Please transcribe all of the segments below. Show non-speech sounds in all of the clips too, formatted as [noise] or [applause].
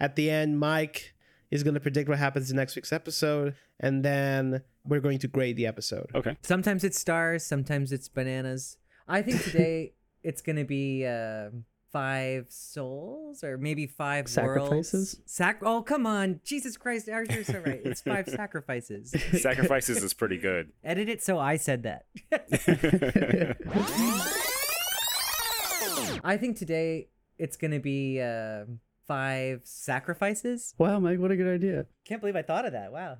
At the end, Mike is going to predict what happens in next week's episode, and then we're going to grade the episode. Okay. Sometimes it's stars, sometimes it's bananas. I think today [laughs] it's gonna be uh, five souls or maybe five Sacrifices? Worlds. Sac- oh come on, Jesus Christ, Arthur's so right. It's five [laughs] sacrifices. [laughs] Sacrifices is pretty good. Edit it so I said that. I think today it's gonna be uh, five sacrifices. Wow, Mike, what a good idea. Can't believe I thought of that. Wow.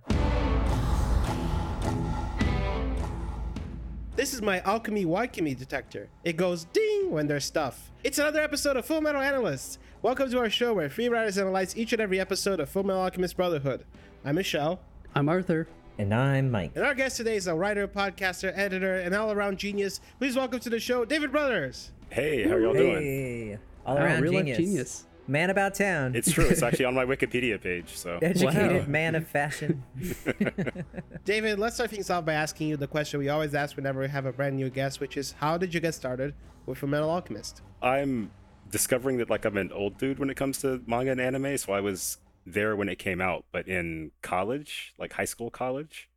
This is my alchemy Wykemy detector. It goes ding when there's stuff. It's another episode of Full Metal Analysts. Welcome to our show where free writers analyze each and every episode of Full Metal Alchemist Brotherhood. I'm Michelle, I'm Arthur. And I'm Mike. and our guest today is a writer, podcaster, editor, and all-around genius. Please welcome to the show, David Brothers. Hey, how are y'all doing? Hey, all Wow, around real life genius. genius. Man about town. It's true. It's actually [laughs] on my Wikipedia page. So Educated Wow. man of fashion. [laughs] David, let's start things off by asking you the question we always ask whenever we have a brand new guest, which is how did you get started with Full Metal Alchemist? I'm discovering that like I'm an old dude when it comes to manga and anime. So I was there when it came out, but in college, like high school, college.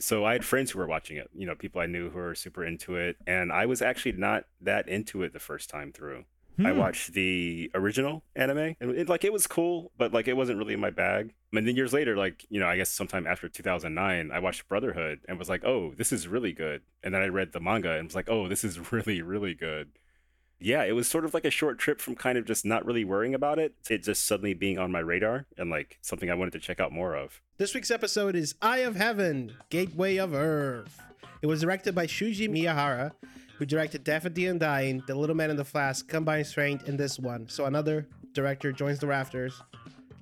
So I had friends who were watching it. You know, people I knew who were super into it, and I was actually not that into it the first time through. I Hmm. watched the original anime, and it, like it was cool, but like it wasn't really in my bag. And then years later, like you know, I guess sometime after 2009, I watched Brotherhood and was like, "Oh, this is really good." And then I read the manga and was like, "Oh, this is [laughs] really, really good." Yeah, it was sort of like a short trip from kind of just not really worrying about it to just suddenly being on my radar and like something I wanted to check out more of. This week's episode is Eye of Heaven, Gateway of Earth. It was directed by Shuji Miyahara, who directed Death at the Undying, The Little Man in the Flask, Combined Strength, and this one. So another director joins the rafters.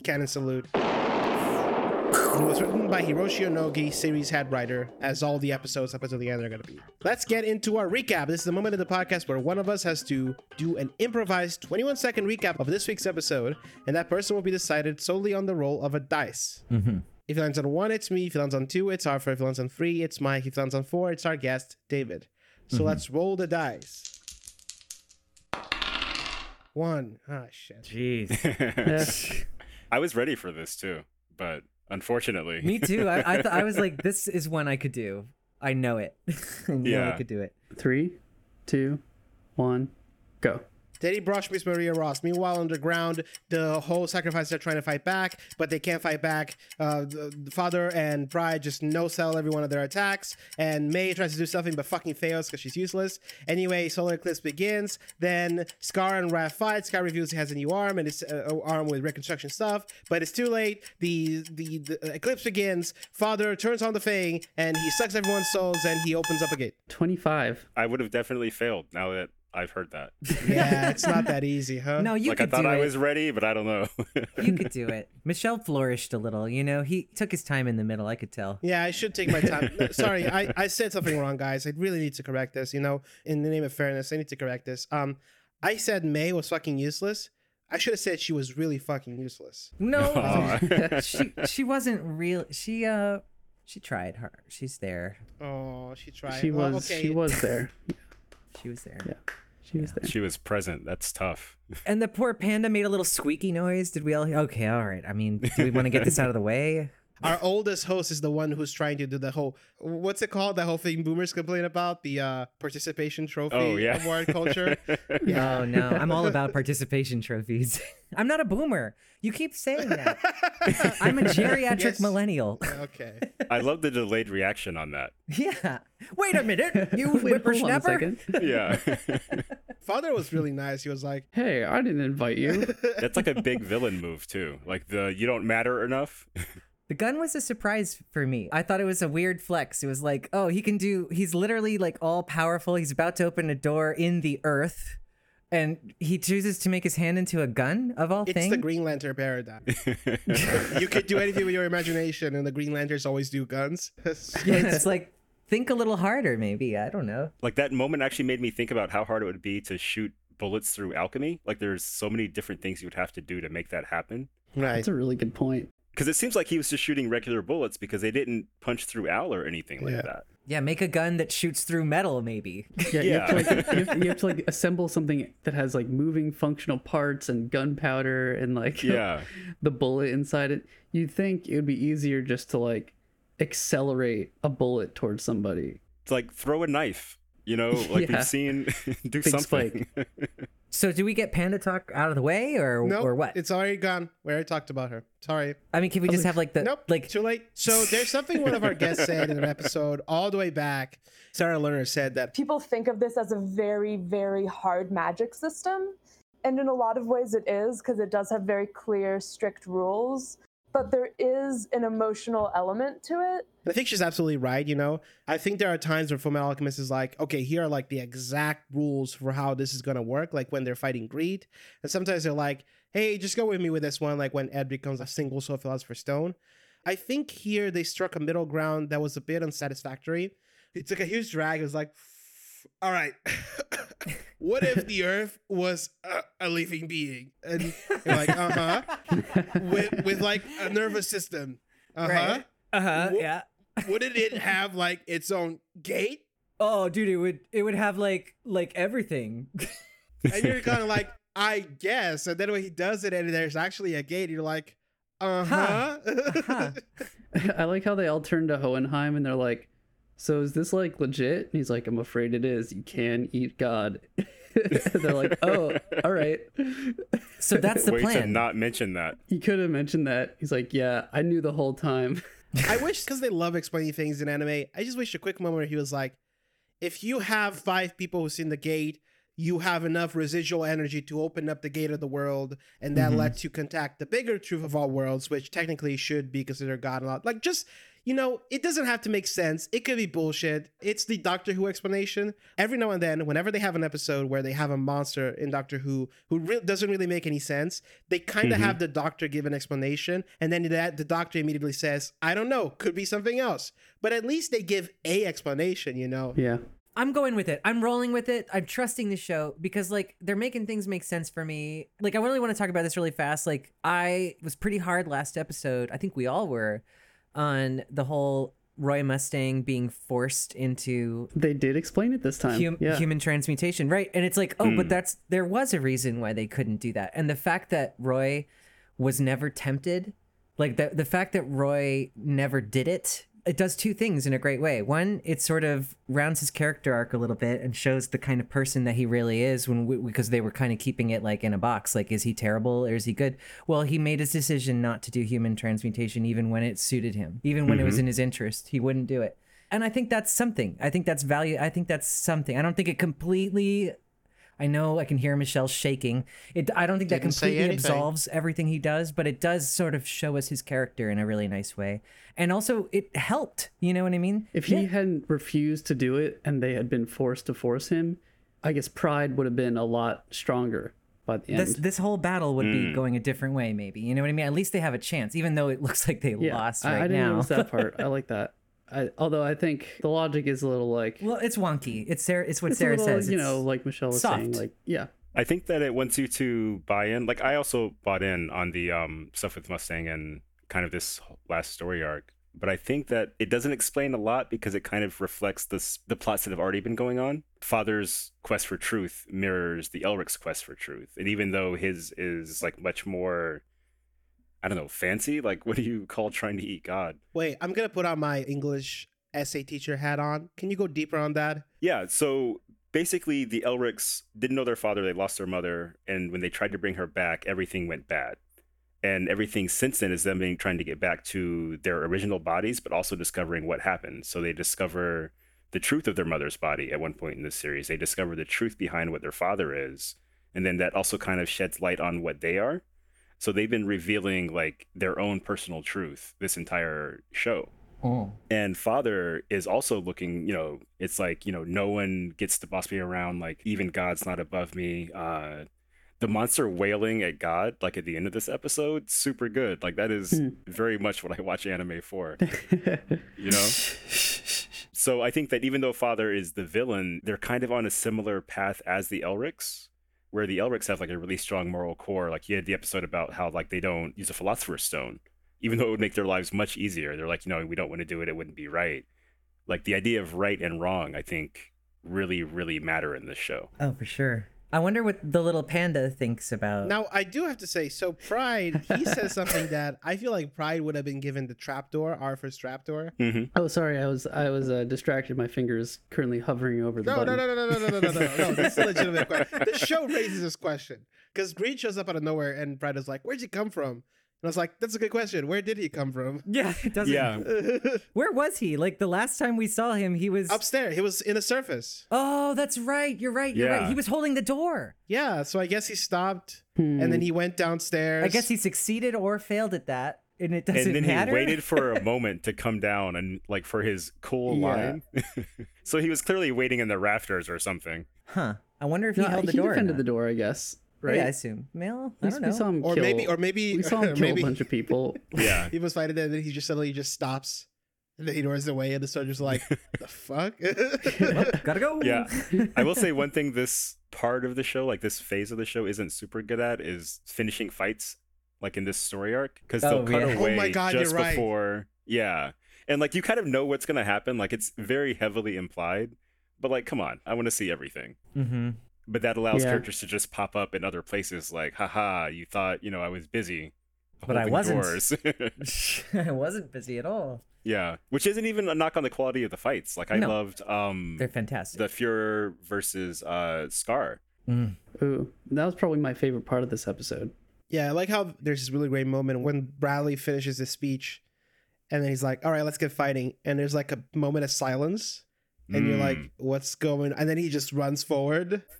Cannon salute. It was written by Hiroshi Onogi, series head writer, as all the episodes up until the end are going to be. Let's get into our recap. This is the moment in the podcast where one of us has to do an improvised 21 second recap of this week's episode, and that person will be decided solely on the roll of a dice. Mm-hmm. If he lands on one, it's me. If he lands on two, it's Arthur. If he lands on three, it's Mike. If he lands on four, it's our guest, David. So let's roll the dice. One. Ah, shit. Jeez. [laughs] I was ready for this too, but unfortunately, Me too. I, I thought I was like, [laughs] this is one I could do. I know it. [laughs] I know I could do it. Three, two, one, go. Teddy Brosh meets Maria Ross. Meanwhile, underground, the whole sacrifices are trying to fight back, but they can't fight back. Uh, the, the father and Pride just no sell every one of their attacks, and Mei tries to do something but fucking fails because she's useless. Anyway, Solar Eclipse begins. Then Scar and Wrath fight. Scar reveals he has a new arm and it's uh, arm with reconstruction stuff, but it's too late. The, the the eclipse begins. Father turns on the thing and he sucks everyone's souls and he opens up a gate. 25. I would have definitely failed now that I've heard that. [laughs] Yeah, it's not that easy, huh? No, you like I thought do I it. was ready, but I don't know. [laughs] You could [laughs] do it. Michelle flourished a little. You know, he took his time in the middle. I could tell. Yeah, I should take my time. No, Sorry, I, I said something wrong, guys. I really need to correct this. You know, in the name of fairness, I need to correct this. Um, I said Mei was fucking useless. I should have said she was really fucking useless. No, she she wasn't real. She uh, she tried hard. She's there. Oh, she tried. She Well, was okay. she was there. She was there. Yeah. She was there. she was present. That's tough. [laughs] And the poor panda made a little squeaky noise. Did we all? Okay, all right. I mean, do we want to get this out of the way? [laughs] Our oldest host is the one who's trying to do the whole what's it called? The whole thing boomers complain about the uh, participation trophy Oh, yeah. award culture. [laughs] Oh no, I'm all about participation trophies. [laughs] I'm not a boomer. You keep saying that. [laughs] I'm a geriatric Yes. millennial. okay. I love the delayed reaction on that. Yeah. Wait a minute, you Wait, hold on a whippersnapper. second. Yeah. Father was really nice. He was like, Hey, I didn't invite you. That's like a big villain move too. Like the you don't matter enough. The gun was a surprise for me. I thought it was a weird flex. It was like, oh, he can do. He's literally like all powerful. He's about to open a door in the earth, and he chooses to make his hand into a gun of all "It's things. It's the Green Lantern paradigm. you could do anything with your imagination, and the Green Lanterns always do guns." [laughs] yeah, it's like think a little harder, maybe. I don't know. like that moment actually made me think about how hard it would be to shoot bullets through alchemy. Like there's so many different things you would have to do to make that happen. right. That's a really good point. Because it seems like he was just shooting regular bullets because they didn't punch through Al or anything like Yeah. that. Yeah, make a gun that shoots through metal, maybe. Yeah, You, have to, like, you, have, you have to like [laughs] assemble something that has like moving functional parts and gunpowder and like Yeah. [laughs] the bullet inside it. You'd think it would be easier just to like accelerate a bullet towards somebody. It's like throw a knife. You know, [laughs] like Yeah. we've seen [laughs] do Big something. [laughs] so, do we get Panda Talk out of the way, or Nope, or what? It's already gone. We already talked about her. Sorry. I mean, can we just have like the Nope. like? too late. So there's something one of our guests said in an episode all the way back. Sarah Lerner said that people think of this as a very, very hard magic system. And in a lot of ways, it is because it does have very clear, strict rules. But there is an emotional element to it. I think she's absolutely right. You know, I think there are times where Fullmetal Alchemist is like, okay, here are like the exact rules for how this is gonna work. Like when they're fighting greed, and sometimes they're like, hey, just go with me with this one. Like when Ed becomes a single soul philosopher stone. I think here they struck a middle ground that was a bit unsatisfactory. It took a huge drag. It was like, all right, [laughs] what if the Earth was a, a living being? And like, [laughs] uh huh, with with like a nervous system. Uh huh. Right. Uh huh. Wha- Yeah. wouldn't it have like its own gate? Oh, dude, it would it would have like like everything. And you're kind of like, I guess. And then when he does it and there's actually a gate, you're like, uh huh. Huh. [laughs] [laughs] I like how they all turn to Hohenheim and they're like, "So is this like legit?" And he's like, "I'm afraid it is. You can eat God." [laughs] they're like, "Oh, all right." So that's the Way to plan. not mention that. He could have mentioned that. He's like, "Yeah, I knew the whole time." I wish, because they love explaining things in anime, I just wish a quick moment where he was like, if you have five people who's in the gate, you have enough residual energy to open up the gate of the world, and that Mm-hmm. lets you contact the bigger truth of all worlds, which technically should be considered God. And all. Like, just you know, it doesn't have to make sense. It could be bullshit. It's the Doctor Who explanation. Every now and then, whenever they have an episode where they have a monster in Doctor Who who re- doesn't really make any sense, they kind of Mhm. have the Doctor give an explanation, and then that the Doctor immediately says, "I don't know, could be something else." But at least they give a explanation, you know. yeah. I'm going with it. I'm rolling with it. I'm trusting the show because like they're making things make sense for me. Like I really want to talk about this really fast. Like I was pretty hard last episode. I think we all were on the whole Roy Mustang being forced into They did explain it this time. hum- yeah. human transmutation, right? And it's like, oh, but Mm. that's there was a reason why they couldn't do that, and the fact that Roy was never tempted, like the the fact that Roy never did it, it does two things in a great way. One, it sort of rounds his character arc a little bit and shows the kind of person that he really is. When we, because they were kind of keeping it like in a box, like is he terrible or is he good? Well, he made his decision not to do human transmutation, even when it suited him, even when it was mm-hmm. in his interest, he wouldn't do it. And I think that's something. I think that's value. I think that's something. I don't think it completely. I know I can hear Michelle shaking. It. I don't think that Didn't say completely anything. absolves everything he does, but it does sort of show us his character in a really nice way. And also, it helped. You know what I mean? If he hadn't refused to do it and they had been forced to force him, I guess pride would have been a lot stronger by the end. this this whole battle would Mm. be going a different way. Maybe you know what I mean. At least they have a chance, even though it looks like they yeah, lost I, right I didn't now. notice that [laughs] part. I like that. I, although I think the logic is a little like well, it's wonky. It's Sarah. It's what it's Sarah a little, says. you It's- know, like Michelle was saying, soft. like yeah, I think that it wants you to buy in. Like I also bought in on the um, stuff with Mustang and kind of this last story arc. But I think that it doesn't explain a lot because it kind of reflects this, the plots that have already been going on. Father's quest for truth mirrors the Elric's quest for truth, and even though his is like much more, I don't know, fancy. Like what do you call trying to eat God? Wait, I'm gonna put on my English essay teacher hat on. Can you go deeper on that? Yeah, so basically the Elrics didn't know their father, they lost their mother, and when they tried to bring her back, everything went bad. And everything since then is them being trying to get back to their original bodies, but also discovering what happened. So they discover the truth of their mother's body at one point in this series. They discover the truth behind what their father is. And then that also kind of sheds light on what they are. So they've been revealing like their own personal truth this entire show. Oh. and father is also looking you know it's like you know no one gets to boss me around like even god's not above me. Uh the monster wailing at god like at the end of this episode super good. Like that is Hmm. very much what i watch anime for. [laughs] You know? So i think that even though father is the villain they're kind of on a similar path as the elrics where the elrics have like a really strong moral core like you had the episode about how like they don't use a philosopher's stone even though it would make their lives much easier they're like you know we don't want to do it it wouldn't be right Like the idea of right and wrong, I think, really, really matter in this show. Oh, for sure. I wonder what the little panda thinks about. Now I do have to say, so Pride, he says something that I feel like Pride would have been given the trapdoor, Arthur's trapdoor. hmm Oh, sorry, I was I was uh, distracted. My fingers currently hovering over the No, no, button. no, no, no, no, no, no, no, no. This is a legitimate question. The show raises this question because Greed shows up out of nowhere, and Pride is like, "Where'd you come from?" And I was like, "That's a good question. Where did he come from?" [laughs] yeah, it doesn't. Yeah. [laughs] Where was he? Like the last time we saw him, he was. Upstairs, he was in a surface. Oh, that's right. You're right. You're right. He was holding the door. Yeah, so I guess he stopped, Hmm. and then he went downstairs. I guess he succeeded or failed at that, and it doesn't matter. and then matter. he waited for a [laughs] moment to come down and like for his cool Yeah. line. so he was clearly waiting in the rafters or something. Huh. I wonder if he No, held the he door. or defended not. the door, I guess. Right? Yeah, I assume. male. I don't we know. saw him or kill, maybe, or maybe, we saw [laughs] him kill maybe a bunch of people. [laughs] Yeah. [laughs] he was fighting, and then he just suddenly just stops, and then he runs away, and the soldier's like, "The fuck." Well, gotta go. Yeah. I will say one thing this part of the show, like this phase of the show, isn't super good at is finishing fights, like in this story arc, because Oh, they'll cut yeah. Oh away my God, you're just right. before. Yeah. And like you kind of know what's gonna happen. Like it's very heavily implied, but like, come on, I want to see everything. Mm-hmm. But that allows Yeah. characters to just pop up in other places, like, haha, you thought you know I was busy. But I wasn't. doors." [laughs] [laughs] I wasn't busy at all. yeah, which isn't even a knock on the quality of the fights. Like I No. loved um They're fantastic. the Fuhrer versus uh Scar. Mm. Ooh, that was probably my favorite part of this episode. Yeah, I like how there's this really great moment when Bradley finishes his speech and then he's like, All right, let's get fighting. And there's like a moment of silence. And you're like, Mm, What's going And then he just runs forward. [laughs]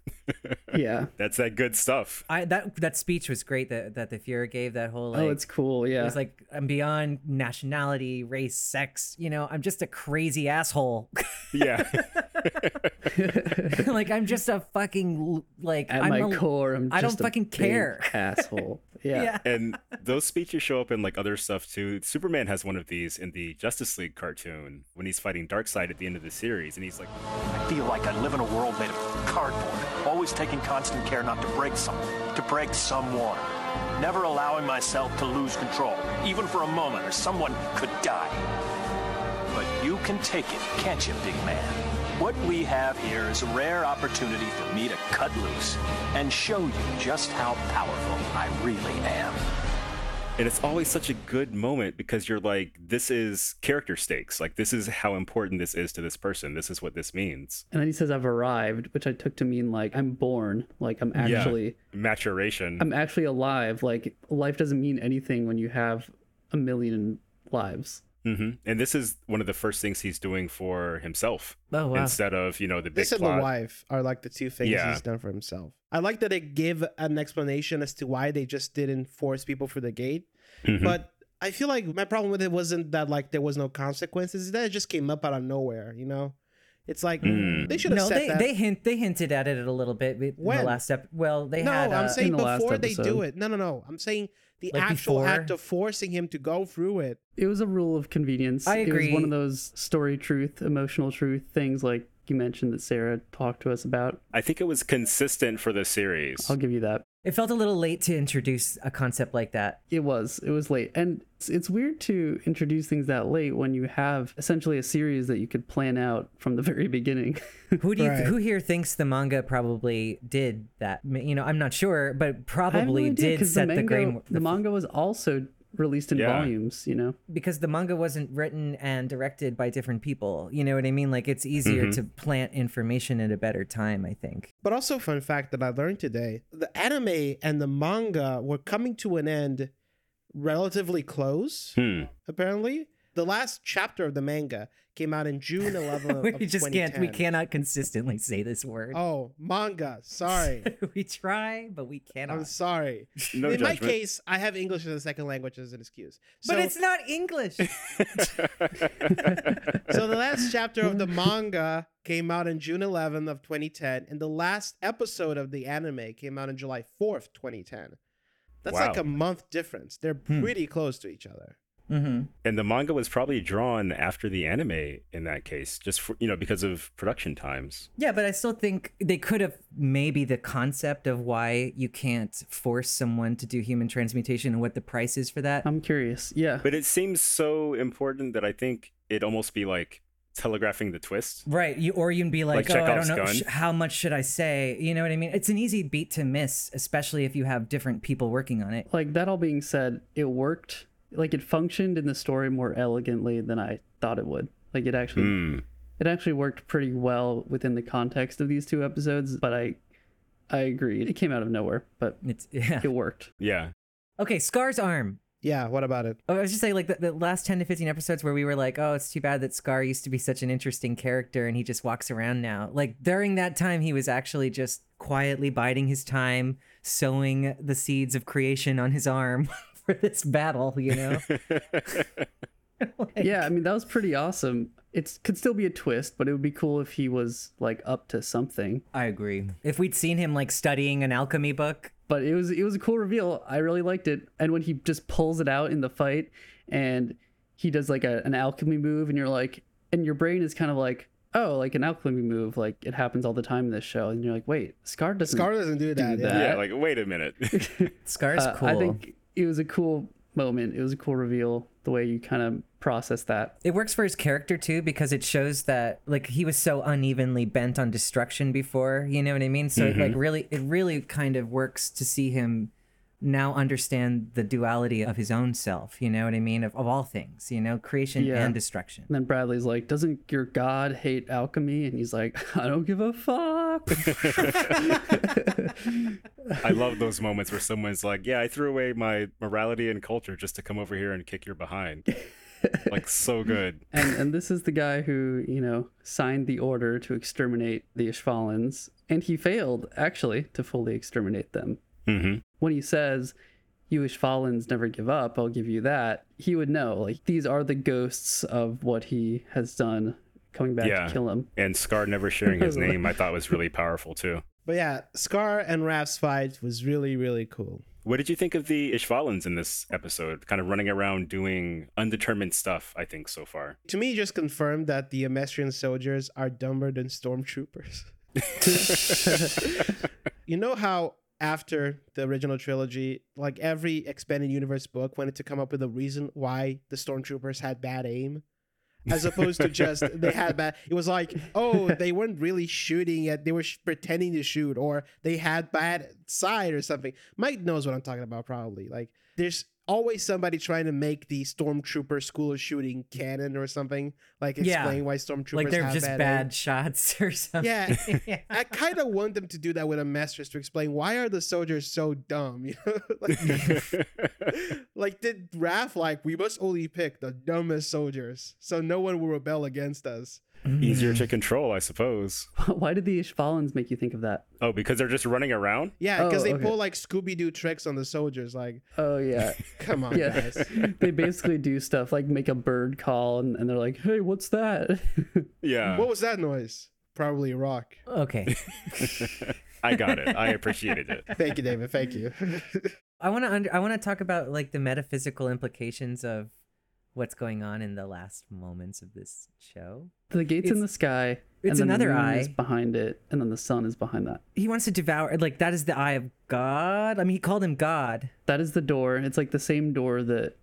Yeah. that's that good stuff. I that that speech was great that that the Fuhrer gave. That whole like, oh, it's cool. It Yeah. was like I'm beyond nationality, race, sex. You know, I'm just a crazy asshole. [laughs] Yeah. [laughs] [laughs] like I'm just a fucking like At I'm my a- core, I'm I don't a fucking big care. asshole. [laughs] Yeah. Yeah. and those speeches show up in like other stuff too. Superman has one of these in the Justice League cartoon when he's fighting Darkseid at the end of the series, and he's like, I feel like I live in a world made of cardboard, always taking constant care not to break something, to break someone. Never allowing myself to lose control, even for a moment, or someone could die. But you can take it, can't you, big man? What we have here is a rare opportunity for me to cut loose and show you just how powerful I really am. and it's always such a good moment because you're like, this is character stakes. Like this is how important this is to this person. This is what this means. And then he says, "I've arrived," which I took to mean like I'm born, like I'm Yeah. actually, Maturation. I'm actually alive. Like life doesn't mean anything when you have a million lives. Hmm And this is one of the first things he's doing for himself Oh wow. instead of you know the big This and plot. the wife are like the two things Yeah. he's done for himself. I like that they give an explanation as to why they just didn't force people through the gate. Mhm. But I feel like my problem with it wasn't that like there was no consequences. That it just came up out of nowhere, you know? It's like Mm. they should have no, said they that. they hint they hinted at it a little bit in When? the last step. Well, they no, had. I'm uh, saying In the before they do it. No, no, no. I'm saying the Like actual before? act of forcing him to go through it. It was a rule of convenience. I agree. It was one of those story truth, emotional truth things like you mentioned that Sarah talked to us about. I think it was consistent for the series. I'll give you that. It felt a little late to introduce a concept like that. It was. It was late. And it's, it's weird to introduce things that late when you have essentially a series that you could plan out from the very beginning. [laughs] Who do you Right. who here thinks the manga probably did that? You know, I'm not sure, but I have no probably idea, did 'cause set the, manga, grain. The manga was also released in Yeah. volumes, you know? because the manga wasn't written and directed by different people. You know what I mean? Like it's easier Mhm. to plant information at a better time, I think. But also, fun fact that I learned today: the anime and the manga were coming to an end relatively close. Hmm. Apparently, the last chapter of the manga came out in June [laughs] 11th. we of just can't we cannot consistently say this word. Oh, manga. Sorry. [laughs] we try, but we cannot. I'm sorry. No in my case, I have English as a second language as an excuse. So, but it's not English. [laughs] so the last chapter of the manga came out in June 11th of 2010, and the last episode of the anime came out in July 4th, 2010. That's like a month difference. They're Hmm. pretty close to each other. Hmm and the manga was probably drawn after the anime in that case, just for, you know because of production times. Yeah, but I still think they could have maybe the concept of why you can't force someone to do human transmutation and what the price is for that. I'm curious. Yeah. But it seems so important that I think it'd almost be like telegraphing the twist. Right, you or you can be like, Like oh, I don't know, sh- how much should I say? You know what I mean? It's an easy beat to miss, especially if you have different people working on it. Like that all being said, it worked. Like it functioned in the story more elegantly than I thought it would. Like it actually Hmm. it actually worked pretty well within the context of these two episodes, but I I agree. It came out of nowhere, but It's [laughs] yeah. it worked. Yeah. Okay, Scar's arm. Yeah, what about it? Oh, I was just saying, like the, the last ten to fifteen episodes where we were like, "Oh, it's too bad that Scar used to be such an interesting character, and he just walks around now." Like during that time, he was actually just quietly biding his time, sowing the seeds of creation on his arm [laughs] for this battle. You know? [laughs] Like- Yeah, I mean that was pretty awesome. It could still be a twist, but it would be cool if he was like up to something. I agree. If we'd seen him like studying an alchemy book, But it was it was a cool reveal. I really liked it. And when he just pulls it out in the fight and he does like a, an alchemy move and you're like and your brain is kind of like, oh, like an alchemy move, like it happens all the time in this show. And you're like, wait, Scar doesn't Scar doesn't do that. yeah. that. Yeah, like wait a minute. [laughs] Scar's Uh, cool. I think it was a cool moment. It was a cool reveal the way you kind of process that. It works for his character too because it shows that like he was so unevenly bent on destruction before, you know what I mean? So it, like mm-hmm. really it really kind of works to see him now understand the duality of his own self, you know what I mean? Of, of all things, you know, creation Yeah. and destruction. And then Bradley's like, "Doesn't your god hate alchemy?" And he's like, "I don't give a fuck." [laughs] I love those moments where someone's like, "Yeah, I threw away my morality and culture just to come over here and kick your behind." [laughs] like so good. and and this is the guy who you know signed the order to exterminate the Ishvalans, and he failed actually to fully exterminate them. hmm When he says, "You Ishvalans never give up," I'll give you that. He would know like these are the ghosts of what he has done, coming back Yeah. to kill him. And Scar never sharing his [laughs] name, I thought was really powerful too. But yeah, Scar and Wrath's fight was really, really cool. What did you think of the Ishvalans in this episode? Kind of running around doing undetermined stuff, I think, so far. To me, it just confirmed that the Amestrian soldiers are dumber than stormtroopers. [laughs] you know how after the original trilogy, like every expanded universe book wanted to come up with a reason why the stormtroopers had bad aim? As opposed to just [laughs] they had bad. It was like, oh, they weren't really shooting yet; they were sh- pretending to shoot, or they had bad sight or something. Mike knows what I'm talking about, probably. Like, there's always somebody trying to make the stormtrooper school of shooting canon or something. Like, Yeah. explain why stormtroopers Like they're have just bad, bad, shots [laughs] or something. Yeah. [laughs] I kind of want them to do that with Amestris to explain why are the soldiers so dumb, [laughs] you know? like, like did Wrath like we must only pick the dumbest soldiers so no one will rebel against us. Easier mm. to control, I suppose. [laughs] Why did the Ishvalans make you think of that? Oh, because they're just running around? Yeah, because Oh, they okay. pull like Scooby Doo tricks on the soldiers. Like, Oh yeah. [laughs] come on, Yeah, guys. [laughs] they basically do stuff like make a bird call, and, and they're like, "Hey, what's that?" Yeah. What was that noise? Probably a rock. Okay. I got it. I appreciated it. Thank you, David. Thank you. I want to under, I want to talk about like the metaphysical implications of what's going on in the last moments of this show. the gate's in the sky. it's another the moon is eye. behind it, and then the sun is behind that. He wants to devour like that is the eye of God. I mean, he called him God. That is the door. It's like the same door that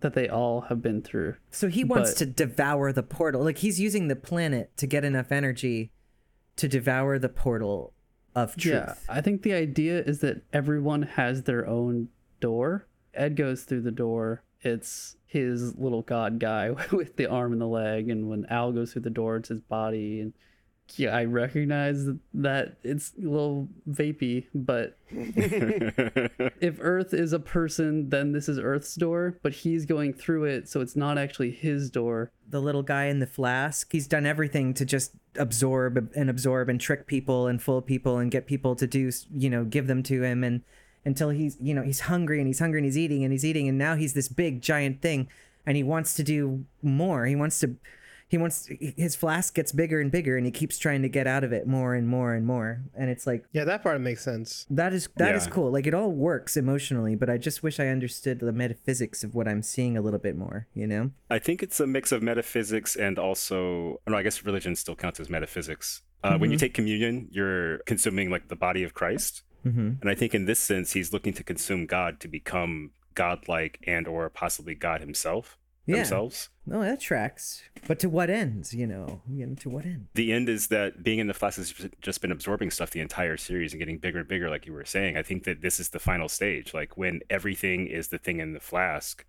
that they all have been through. So he wants But- to devour the portal. Like he's using the planet to get enough energy to devour the portal of truth. Yeah, I think the idea is that everyone has their own door. Ed goes through the door. It's his little god guy [laughs] with the arm and the leg, and when Al goes through the door, it's his body. And yeah, I recognize that it's a little vapey, but [laughs] if Earth is a person, then this is Earth's door. But he's going through it, so it's not actually his door. the little guy in the flask. He's done everything to just absorb and absorb and trick people and fool people and get people to do, you know, give them to him and until he's, you know, he's hungry and he's hungry and he's eating and he's eating and now he's this big giant thing and he wants to do more. He wants to he wants his flask gets bigger and bigger and he keeps trying to get out of it more and more and more and it's like yeah, that part makes sense. that is that is Yeah. cool. Like it all works emotionally, but I just wish I understood the metaphysics of what I'm seeing a little bit more, you know? I think it's a mix of metaphysics and also, no, I guess religion still counts as metaphysics. Uh, When you take communion, you're consuming like the body of Christ, Mm-hmm. and I think in this sense, he's looking to consume God to become godlike and or possibly God himself. Yeah. themselves. No, that tracks. But to what ends? You know, you know, to what end? The end is that being in the flask has just been absorbing stuff the entire series and getting bigger and bigger, like you were saying. I think that this is the final stage, like when everything is the thing in the flask.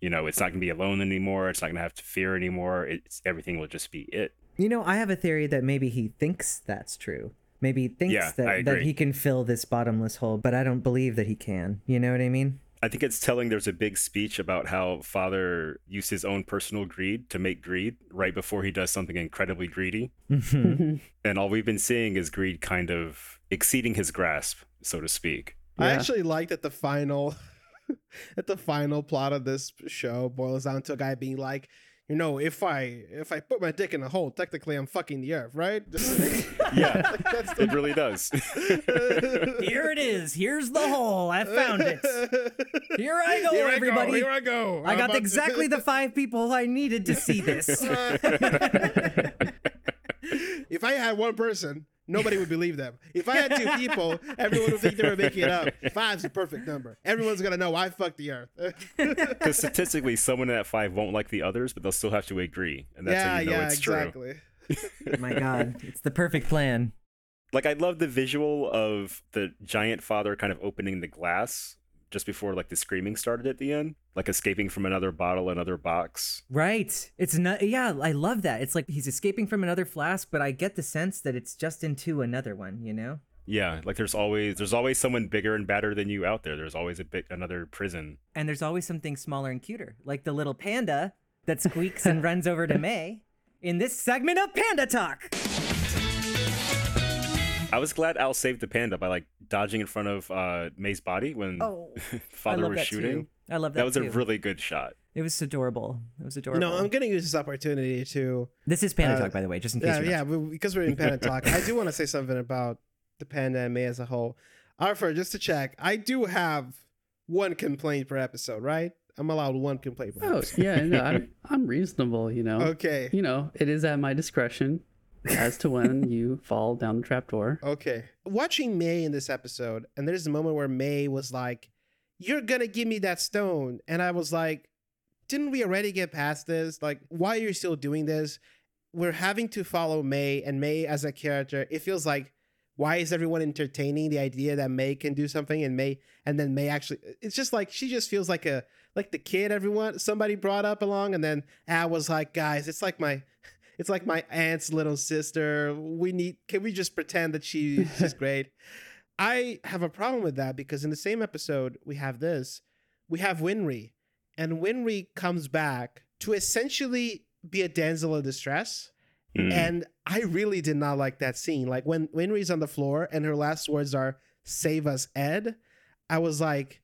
You know, it's not going to be alone anymore. It's not going to have to fear anymore. It's everything will just be it. You know, I have a theory that maybe he thinks that's true. Maybe thinks Yeah, that, that he can fill this bottomless hole, but I don't believe that he can. You know what I mean? I think it's telling there's a big speech about how father used his own personal greed to make greed right before he does something incredibly greedy. Mhm. [laughs] And all we've been seeing is greed kind of exceeding his grasp, so to speak. I actually like that the final [laughs] that the final plot of this show boils down to a guy being like, you know, if I if I put my dick in a hole, technically I'm fucking the earth, right? [laughs] Yeah, [laughs] Like, that's it really does. [laughs] Here it is. Here's the hole. I found it. Here I go, Here I everybody. Go, here I go. I I'm got about to- exactly the five people I needed to see this. If I had one person, nobody would believe them. If I had two people, everyone would think they were making it up. Five's the perfect number. Everyone's gonna know I fucked the earth. [laughs] Because statistically, someone in that five won't like the others, but they'll still have to agree, and that's yeah, how you know yeah, it's true. exactly. [laughs] My God, it's the perfect plan. Like I love the visual of the giant father kind of opening the glass just before like the screaming started at the end, like escaping from another bottle, another box. Right. It's not. Yeah, I love that. It's like he's escaping from another flask, but I get the sense that it's just into another one. You know. Yeah, like there's always there's always someone bigger and badder than you out there. There's always a bit another prison. And there's always something smaller and cuter, like the little panda that squeaks and [laughs] runs over to Mei in this segment of Panda Talk. I was glad Al saved the panda by like dodging in front of uh, Mei's body when Oh, [laughs] father was shooting. too. I love that. That was too. a really good shot. It was adorable. It was adorable. No, I'm gonna use this opportunity to This is Panda uh, Talk, by the way, just in case. yeah, you're yeah, but because we're in Panda Talk, I do want to say something about the Panda and Mei as a whole. Arthur, just to check, I do have one complaint per episode, right? I'm allowed one complaint per Oh episode. yeah, no, I'm [laughs] I'm reasonable. You know. Okay. You know, it is at my discretion as to when [laughs] you fall down the trapdoor. Okay. Watching Mei in this episode, and there's a moment where Mei was like, You're gonna give me that stone. And I was like, Didn't we already get past this? Like, why are you still doing this? We're having to follow Mei, and Mei as a character, it feels like why is everyone entertaining the idea that Mei can do something and Mei and then Mei actually it's just like she just feels like a like the kid everyone somebody brought up along and then I was like, guys, it's like my it's like my aunt's little sister. We need can we just pretend that she she's [laughs] great? I have a problem with that because in the same episode we have this, we have Winry, and Winry comes back to essentially be a damsel in distress. Mm. And I really did not like that scene. Like when Winry's on the floor and her last words are "Save us, Ed," I was like,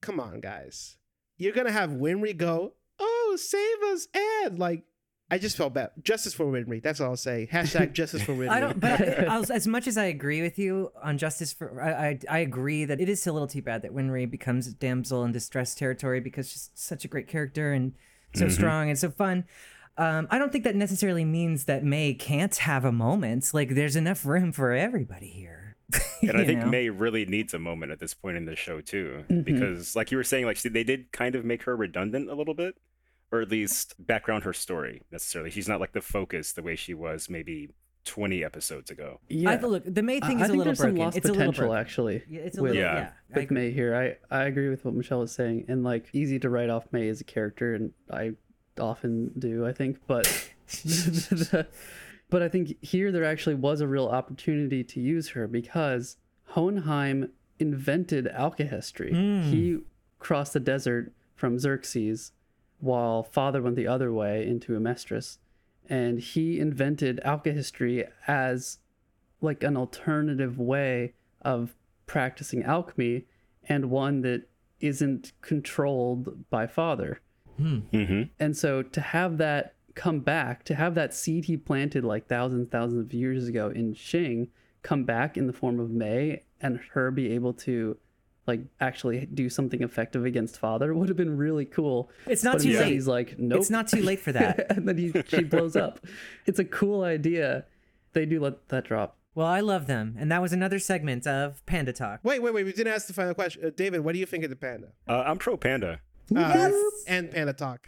"Come on, guys, you're gonna have Winry go, oh, save us, Ed!" Like I just felt bad. Justice for Winry. That's all I'll say. Hashtag [laughs] justice for Winry. I don't, but I, I was, as much as I agree with you on justice for, I, I, I agree that it is a little too bad that Winry becomes a damsel in distress territory because she's such a great character and so strong and so fun. Um, I don't think that necessarily means that Mei can't have a moment. Like, there's enough room for everybody here. [laughs] and I think know? Mei really needs a moment at this point in the show too, Mhm. because like you were saying, like she, they did kind of make her redundant a little bit, or at least background her story necessarily. She's not like the focus the way she was maybe 20 episodes ago. Yeah. I, look, the Mei thing I is a think little there's broken. some lost it's a little potential broken. actually. Yeah, it's a with, little, Yeah. yeah. I with. Mei here. I, I agree with what Michelle was saying, and like easy to write off Mei as a character, and I often do, I think, but [laughs] but I think here there actually was a real opportunity to use her because Hohenheim invented alkahestry. Hmm. He crossed the desert from Xerxes while father went the other way into Amestris, and he invented alkahestry as like an alternative way of practicing alchemy and one that isn't controlled by father. Mm-hmm. And so to have that come back, to have that seed he planted like thousands, thousands of years ago in Xing come back in the form of Mei and her be able to like actually do something effective against father would have been really cool. It's not But too late. He's like, nope. It's not too late for that. [laughs] and then he, she blows up. It's a cool idea. They do let that drop. Well, I love them. And that was another segment of Panda Talk. Wait, wait, wait. We didn't ask the final question. Uh, David, what do you think of the panda? Uh, I'm pro panda. Uh, Yes! And Panda Talk.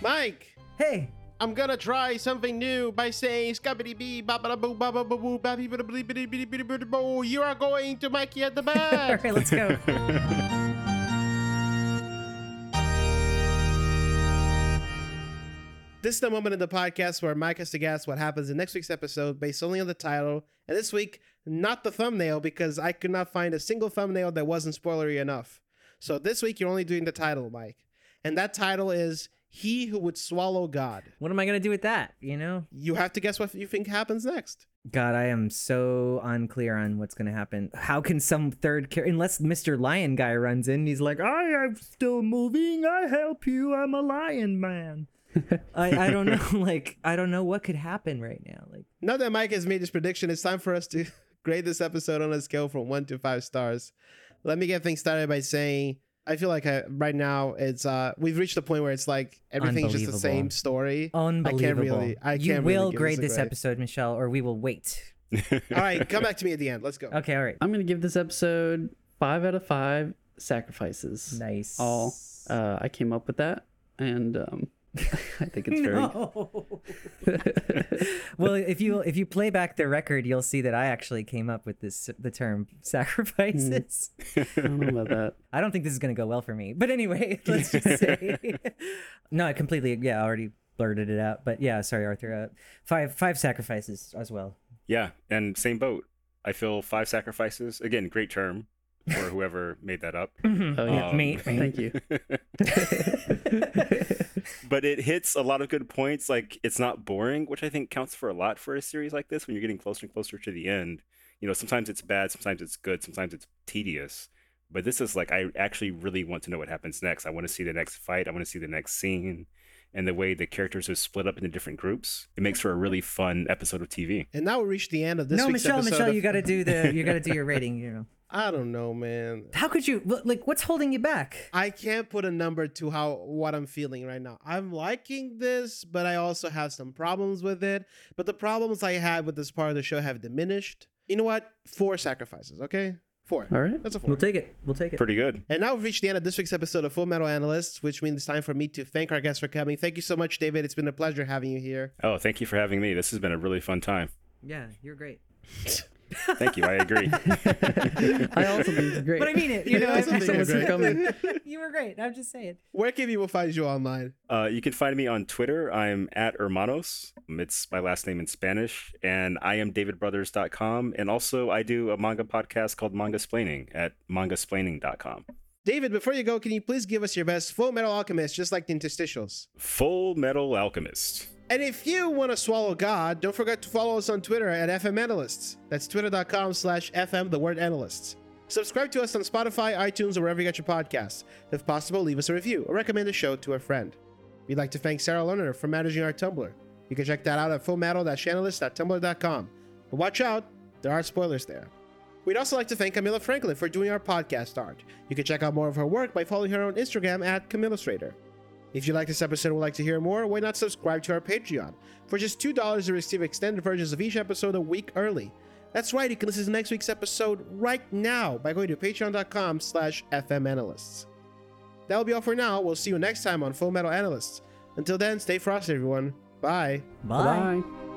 Mike, Hey, I'm gonna try something new by saying scabbity bee babada boo baba boo boo babby bada blee bitty bitty bitty bitty boo. You are going to Mikey at the [laughs] all bat. right, let's go. This is the moment in the podcast where Mike has to guess what happens in next week's episode based only on the title. And this week, not the thumbnail because I could not find a single thumbnail that wasn't spoilery enough. So this week, you're only doing the title, Mike. And that title is He Who Would Swallow God. what am I gonna do with that? You know? You have to guess what you think happens next. God, I am so unclear on what's gonna happen. How can some third character, unless Mr. Lion guy runs in, he's like, I am still moving. I help you. I'm a lion man. [laughs] I, I don't know. [laughs] Like, I don't know what could happen right now. Like, Now that Mike has made this prediction, it's time for us to [laughs] grade this episode on a scale from one to five stars. Let me get things started by saying I feel like I, right now it's uh we've reached the point where it's like everything's just the same story. unbelievable. I can't really. I you can't will really grade this grade. episode, Michelle, or we will wait. [laughs] All right, come back to me at the end. Let's go. Okay, all right. I'm gonna give this episode five out of five sacrifices. Nice. All uh, I came up with that, and um, [laughs] I think it's very. [laughs] Well, if you if you play back the record, you'll see that I actually came up with this the term [laughs] sacrifices. I don't know about that. I don't think this is going to go well for me. But anyway, let's just say no. I completely yeah. I already blurted it out. But yeah, sorry, Arthur. Uh, five five sacrifices as well. yeah, and same boat. I feel five sacrifices. Again, great term for whoever made that up. Oh, yeah. Um, Me. Thank you. [laughs] but it hits a lot of good points. Like it's not boring, which I think counts for a lot for a series like this. When you're getting closer and closer to the end, you know, sometimes it's bad, sometimes it's good, sometimes it's tedious. But this is like I actually really want to know what happens next. I want to see the next fight. I want to see the next scene. And the way the characters are split up into different groups, it makes for a really fun episode of TV. And now we reach the end of this no, week's Michelle, episode. Michelle, of- you got to do the you got to do your [laughs] rating. You know, I don't know, man. how could you like what's holding you back? I can't put a number to how what I'm feeling right now. I'm liking this, but I also have some problems with it. But the problems I had with this part of the show have diminished. You know what? Four sacrifices, okay? Four. All right. That's a 4 We'll take it. We'll take it. Pretty good. And now we've reached the end of this week's episode of Full Metal Analysts, which means it's time for me to thank our guests for coming. Thank you so much, David. It's been a pleasure having you here. Oh, thank you for having me. This has been a really fun time. Yeah, you're great. [laughs] Thank you. I agree. [laughs] I also think it's great. But I mean it. You [laughs] know, I also think Someone's you're coming. [laughs] you were great. I'm just saying. Where can people find you online? Uh, you can find me on Twitter. I'm at Hermanos. It's my last name in Spanish. And I am davidbrothers.com. And also, I do a manga podcast called Manga Splaining at mangasplaining.com. David, before you go, can you please give us your best Full Metal Alchemist, just like the interstitials? Full Metal Alchemist. And if you want to swallow God, don't forget to follow us on Twitter at FM Analysts. That's twitter.com slash FM, the word analysts. Subscribe to us on Spotify, iTunes, or wherever you get your podcasts. If possible, leave us a review or recommend the show to a friend. We'd like to thank Sarah Lerner for managing our Tumblr. You can check that out at fullmetal-analyst.tumblr.com. But watch out, there are spoilers there. We'd also like to thank Camilla Franklin for doing our podcast art. You can check out more of her work by following her on Instagram at Camillastrator. If you like this episode and would like to hear more, why not subscribe to our Patreon? For just $2, you receive extended versions of each episode a week early. That's right, you can listen to next week's episode right now by going to patreon.com slash fmanalysts. That'll be all for now. We'll see you next time on Full Metal Analysts. Until then, stay frosty, everyone. Bye. Bye. Bye.